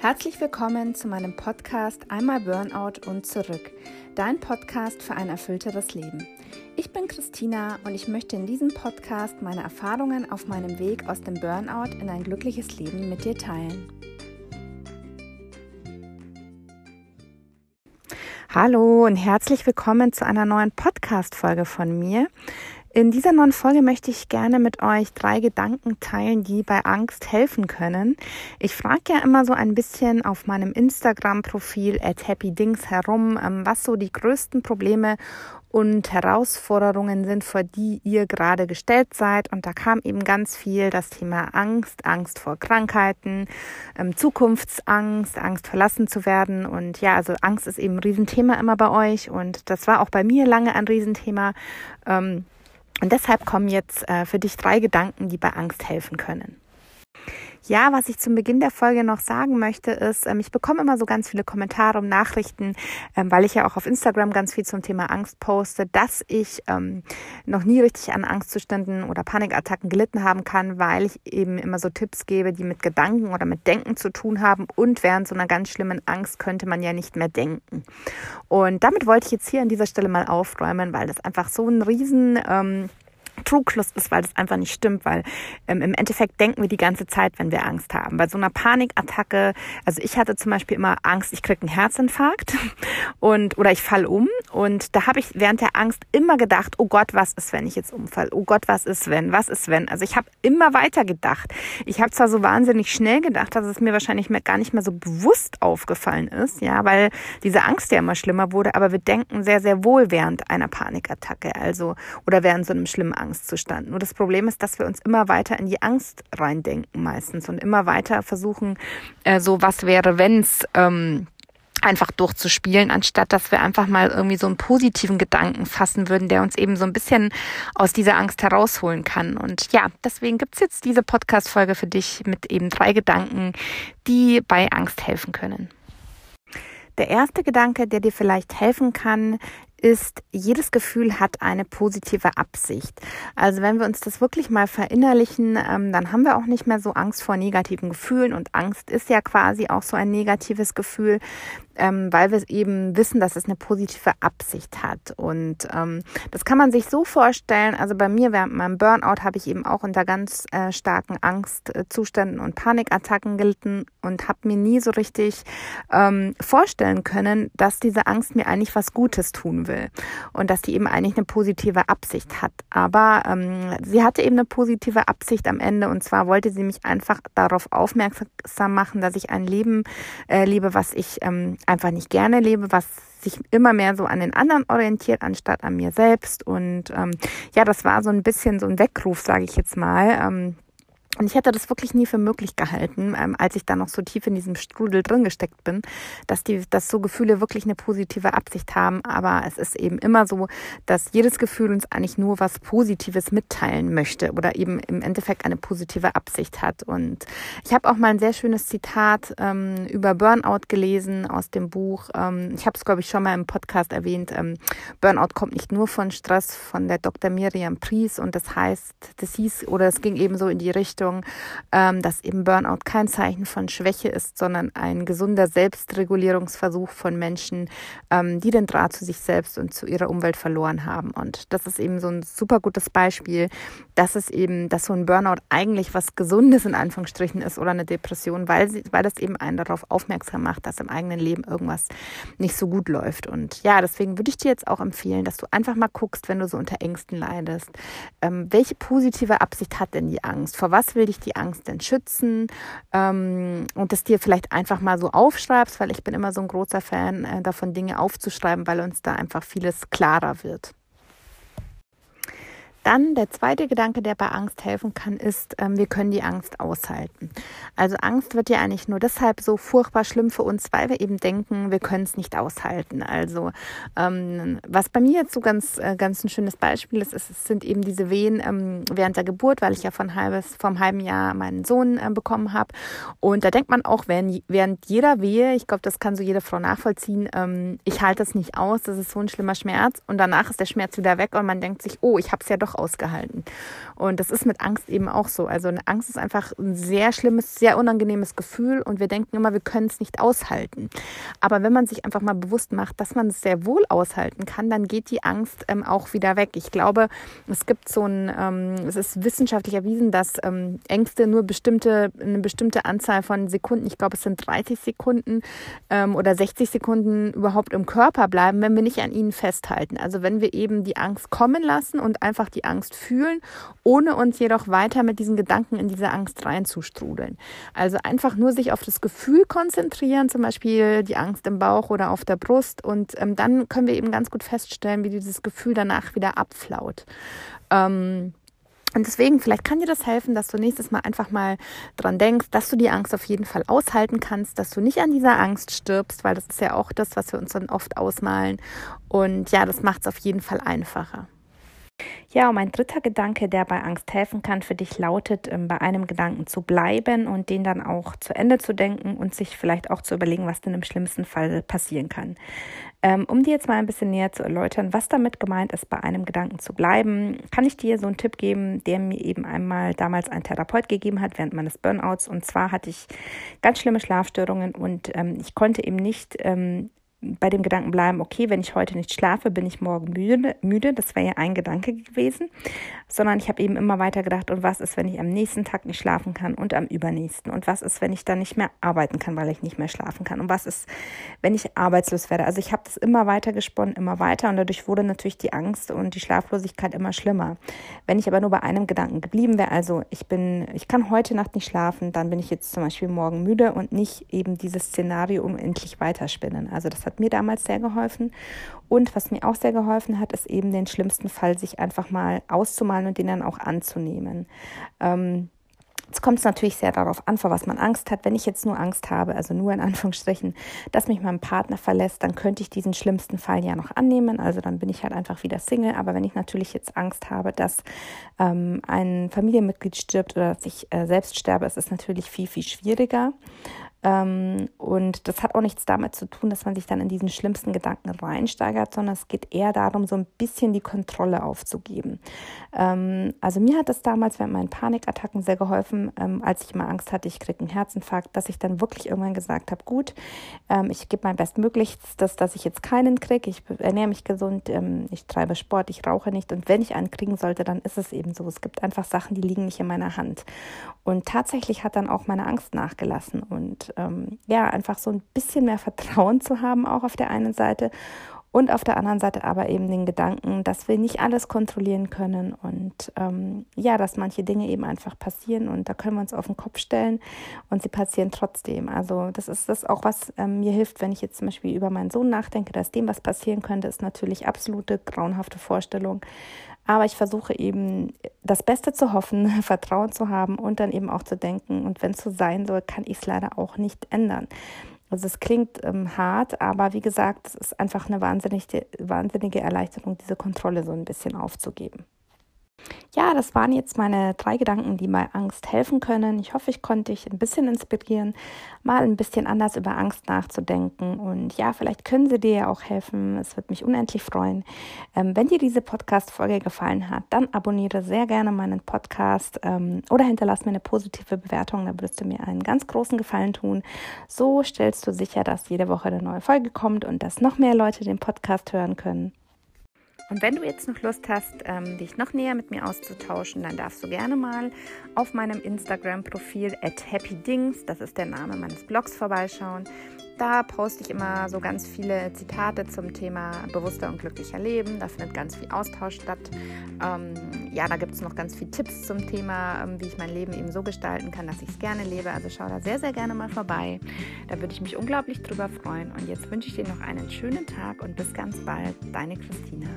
Herzlich willkommen zu meinem Podcast Einmal Burnout und zurück, dein Podcast für ein erfüllteres Leben. Ich bin Christina und ich möchte in diesem Podcast meine Erfahrungen auf meinem Weg aus dem Burnout in ein glückliches Leben mit dir teilen. Hallo und herzlich willkommen zu einer neuen Podcast-Folge von mir. In dieser neuen Folge möchte ich gerne mit euch drei Gedanken teilen, die bei Angst helfen können. Ich frage ja immer so ein bisschen auf meinem Instagram-Profil at happydings herum, ähm, was so die größten Probleme und Herausforderungen sind, vor die ihr gerade gestellt seid. Und da kam eben ganz viel das Thema Angst, Angst vor Krankheiten, ähm, Zukunftsangst, Angst verlassen zu werden. Und ja, also Angst ist eben ein Riesenthema immer bei euch. Und das war auch bei mir lange ein Riesenthema. Und deshalb kommen jetzt äh, für dich drei Gedanken, die bei Angst helfen können. Ja, was ich zum Beginn der Folge noch sagen möchte, ist, ähm, ich bekomme immer so ganz viele Kommentare und Nachrichten, ähm, weil ich ja auch auf Instagram ganz viel zum Thema Angst poste, dass ich ähm, noch nie richtig an Angstzuständen oder Panikattacken gelitten haben kann, weil ich eben immer so Tipps gebe, die mit Gedanken oder mit Denken zu tun haben. Und während so einer ganz schlimmen Angst könnte man ja nicht mehr denken. Und damit wollte ich jetzt hier an dieser Stelle mal aufräumen, weil das einfach so ein riesen ähm, Trugschluss ist, weil das einfach nicht stimmt, weil ähm, im Endeffekt denken wir die ganze Zeit, wenn wir Angst haben. Bei so einer Panikattacke, also ich hatte zum Beispiel immer Angst, ich kriege einen Herzinfarkt und oder ich fall um und da habe ich während der Angst immer gedacht, oh Gott, was ist, wenn ich jetzt umfall? Oh Gott, was ist, wenn? Was ist, wenn? Also ich habe immer weiter gedacht. Ich habe zwar so wahnsinnig schnell gedacht, dass es mir wahrscheinlich mehr, gar nicht mehr so bewusst aufgefallen ist, ja, weil diese Angst ja immer schlimmer wurde, aber wir denken sehr, sehr wohl während einer Panikattacke, also oder während so einem schlimmen Angst Angstzustand. Nur das Problem ist, dass wir uns immer weiter in die Angst reindenken meistens und immer weiter versuchen, äh, so was wäre, wenn's ähm, einfach durchzuspielen, anstatt dass wir einfach mal irgendwie so einen positiven Gedanken fassen würden, der uns eben so ein bisschen aus dieser Angst herausholen kann. Und ja, deswegen gibt's jetzt diese Podcast-Folge für dich mit eben drei Gedanken, die bei Angst helfen können. Der erste Gedanke, der dir vielleicht helfen kann, ist, jedes Gefühl hat eine positive Absicht. Also wenn wir uns das wirklich mal verinnerlichen, ähm, dann haben wir auch nicht mehr so Angst vor negativen Gefühlen und Angst ist ja quasi auch so ein negatives Gefühl, ähm, weil wir eben wissen, dass es eine positive Absicht hat. Und ähm, das kann man sich so vorstellen. Also bei mir während meinem Burnout habe ich eben auch unter ganz äh, starken Angstzuständen und Panikattacken gelitten und habe mir nie so richtig ähm, vorstellen können, dass diese Angst mir eigentlich was Gutes tun will und dass die eben eigentlich eine positive Absicht hat. Aber ähm, sie hatte eben eine positive Absicht am Ende und zwar wollte sie mich einfach darauf aufmerksam machen, dass ich ein Leben äh, lebe, was ich ähm, einfach nicht gerne lebe, was sich immer mehr so an den anderen orientiert, anstatt an mir selbst. Und ähm, ja, das war so ein bisschen so ein Weckruf, sage ich jetzt mal. Ähm, und ich hätte das wirklich nie für möglich gehalten, ähm, als ich da noch so tief in diesem Strudel drin gesteckt bin, dass die, dass so Gefühle wirklich eine positive Absicht haben. Aber es ist eben immer so, dass jedes Gefühl uns eigentlich nur was Positives mitteilen möchte oder eben im Endeffekt eine positive Absicht hat. Und ich habe auch mal ein sehr schönes Zitat ähm, über Burnout gelesen aus dem Buch. Ähm, ich habe es, glaube ich, schon mal im Podcast erwähnt. Ähm, Burnout kommt nicht nur von Stress von der Dr. Miriam Pries und das heißt, das hieß oder es ging eben so in die Richtung, Richtung, ähm, dass eben Burnout kein Zeichen von Schwäche ist, sondern ein gesunder Selbstregulierungsversuch von Menschen, ähm, die den Draht zu sich selbst und zu ihrer Umwelt verloren haben. Und das ist eben so ein super gutes Beispiel, dass es eben, dass so ein Burnout eigentlich was Gesundes in Anführungsstrichen ist oder eine Depression, weil, sie, weil das eben einen darauf aufmerksam macht, dass im eigenen Leben irgendwas nicht so gut läuft. Und ja, deswegen würde ich dir jetzt auch empfehlen, dass du einfach mal guckst, wenn du so unter Ängsten leidest, ähm, welche positive Absicht hat denn die Angst? Vor was will dich die Angst denn schützen? Ähm, und das dir vielleicht einfach mal so aufschreibst, weil ich bin immer so ein großer Fan äh, davon, Dinge aufzuschreiben, weil uns da einfach vieles klarer wird. Dann der zweite Gedanke, der bei Angst helfen kann, ist, ähm, wir können die Angst aushalten. Also Angst wird ja eigentlich nur deshalb so furchtbar schlimm für uns, weil wir eben denken, wir können es nicht aushalten. Also ähm, was bei mir jetzt so ganz, äh, ganz ein schönes Beispiel ist, ist, es sind eben diese Wehen ähm, während der Geburt, weil ich ja von halbes, vom halben Jahr meinen Sohn äh, bekommen habe. Und da denkt man auch, während, während jeder Wehe, ich glaube, das kann so jede Frau nachvollziehen, ähm, ich halte das nicht aus, das ist so ein schlimmer Schmerz. Und danach ist der Schmerz wieder weg und man denkt sich, oh, ich habe es ja doch ausgehalten. Und das ist mit Angst eben auch so. Also eine Angst ist einfach ein sehr schlimmes, sehr unangenehmes Gefühl und wir denken immer, wir können es nicht aushalten. Aber wenn man sich einfach mal bewusst macht, dass man es sehr wohl aushalten kann, dann geht die Angst ähm, auch wieder weg. Ich glaube, es gibt so ein, ähm, es ist wissenschaftlich erwiesen, dass ähm, Ängste nur bestimmte, eine bestimmte Anzahl von Sekunden, ich glaube, es sind 30 Sekunden ähm, oder 60 Sekunden überhaupt im Körper bleiben, wenn wir nicht an ihnen festhalten. Also wenn wir eben die Angst kommen lassen und einfach die Angst fühlen, ohne uns jedoch weiter mit diesen Gedanken in diese Angst reinzustrudeln. Also einfach nur sich auf das Gefühl konzentrieren, zum Beispiel die Angst im Bauch oder auf der Brust und ähm, dann können wir eben ganz gut feststellen, wie dieses Gefühl danach wieder abflaut. Ähm, und deswegen, vielleicht kann dir das helfen, dass du nächstes Mal einfach mal dran denkst, dass du die Angst auf jeden Fall aushalten kannst, dass du nicht an dieser Angst stirbst, weil das ist ja auch das, was wir uns dann oft ausmalen. Und ja, das macht es auf jeden Fall einfacher. Ja, und mein dritter Gedanke, der bei Angst helfen kann, für dich lautet, ähm, bei einem Gedanken zu bleiben und den dann auch zu Ende zu denken und sich vielleicht auch zu überlegen, was denn im schlimmsten Fall passieren kann. Ähm, um dir jetzt mal ein bisschen näher zu erläutern, was damit gemeint ist, bei einem Gedanken zu bleiben, kann ich dir so einen Tipp geben, der mir eben einmal damals ein Therapeut gegeben hat während meines Burnouts. Und zwar hatte ich ganz schlimme Schlafstörungen und ähm, ich konnte eben nicht bei dem Gedanken bleiben, okay, wenn ich heute nicht schlafe, bin ich morgen müde. müde. Das wäre ja ein Gedanke gewesen. Sondern ich habe eben immer weiter gedacht, und was ist, wenn ich am nächsten Tag nicht schlafen kann und am übernächsten? Und was ist, wenn ich dann nicht mehr arbeiten kann, weil ich nicht mehr schlafen kann? Und was ist, wenn ich arbeitslos werde? Also ich habe das immer weiter gesponnen, immer weiter. Und dadurch wurde natürlich die Angst und die Schlaflosigkeit immer schlimmer. Wenn ich aber nur bei einem Gedanken geblieben wäre, also ich bin, ich kann heute Nacht nicht schlafen, dann bin ich jetzt zum Beispiel morgen müde und nicht eben dieses Szenario unendlich weiterspinnen. Also das hat mir damals sehr geholfen. Und was mir auch sehr geholfen hat, ist eben den schlimmsten Fall sich einfach mal auszumalen und den dann auch anzunehmen. Ähm, Jetzt kommt es natürlich sehr darauf an, vor was man Angst hat. Wenn ich jetzt nur Angst habe, also nur in Anführungsstrichen, dass mich mein Partner verlässt, dann könnte ich diesen schlimmsten Fall ja noch annehmen. Also dann bin ich halt einfach wieder Single. Aber wenn ich natürlich jetzt Angst habe, dass ähm, ein Familienmitglied stirbt oder dass ich äh, selbst sterbe, ist es natürlich viel, viel schwieriger. Ähm, und das hat auch nichts damit zu tun, dass man sich dann in diesen schlimmsten Gedanken reinsteigert, sondern es geht eher darum, so ein bisschen die Kontrolle aufzugeben. Ähm, also mir hat es damals während meinen Panikattacken sehr geholfen, ähm, als ich immer Angst hatte, ich kriege einen Herzinfarkt, dass ich dann wirklich irgendwann gesagt habe, gut, ich gebe mein Bestmöglichstes, dass ich jetzt keinen kriege. Ich ernähre mich gesund, ich treibe Sport, ich rauche nicht. Und wenn ich einen kriegen sollte, dann ist es eben so. Es gibt einfach Sachen, die liegen nicht in meiner Hand. Und tatsächlich hat dann auch meine Angst nachgelassen und ähm, ja, einfach so ein bisschen mehr Vertrauen zu haben, auch auf der einen Seite. Und auf der anderen Seite aber eben den Gedanken, dass wir nicht alles kontrollieren können und ähm, ja, dass manche Dinge eben einfach passieren und da können wir uns auf den Kopf stellen und sie passieren trotzdem. Also das ist das auch, was ähm, mir hilft, wenn ich jetzt zum Beispiel über meinen Sohn nachdenke, dass dem was passieren könnte, ist natürlich absolute grauenhafte Vorstellung. Aber ich versuche eben das Beste zu hoffen, Vertrauen zu haben und dann eben auch zu denken, und wenn es so sein soll, kann ich es leider auch nicht ändern. Also es klingt ähm, hart, aber wie gesagt, es ist einfach eine wahnsinnige, wahnsinnige Erleichterung, diese Kontrolle so ein bisschen aufzugeben. Ja, das waren jetzt meine drei Gedanken, die bei Angst helfen können. Ich hoffe, ich konnte dich ein bisschen inspirieren, mal ein bisschen anders über Angst nachzudenken. Und ja, vielleicht können sie dir ja auch helfen. Es wird mich unendlich freuen. Ähm, wenn dir diese Podcast-Folge gefallen hat, dann abonniere sehr gerne meinen Podcast ähm, oder hinterlass mir eine positive Bewertung. Da würdest du mir einen ganz großen Gefallen tun. So stellst du sicher, dass jede Woche eine neue Folge kommt und dass noch mehr Leute den Podcast hören können. Und wenn du jetzt noch Lust hast, ähm, dich noch näher mit mir auszutauschen, dann darfst du gerne mal auf meinem Instagram-Profil at happydings, das ist der Name meines Blogs, vorbeischauen. Da poste ich immer so ganz viele Zitate zum Thema bewusster und glücklicher Leben. Da findet ganz viel Austausch statt. Ähm, ja, da gibt es noch ganz viele Tipps zum Thema, ähm, wie ich mein Leben eben so gestalten kann, dass ich es gerne lebe. Also schau da sehr, sehr gerne mal vorbei. Da würde ich mich unglaublich drüber freuen. Und jetzt wünsche ich dir noch einen schönen Tag und bis ganz bald. Deine Christina.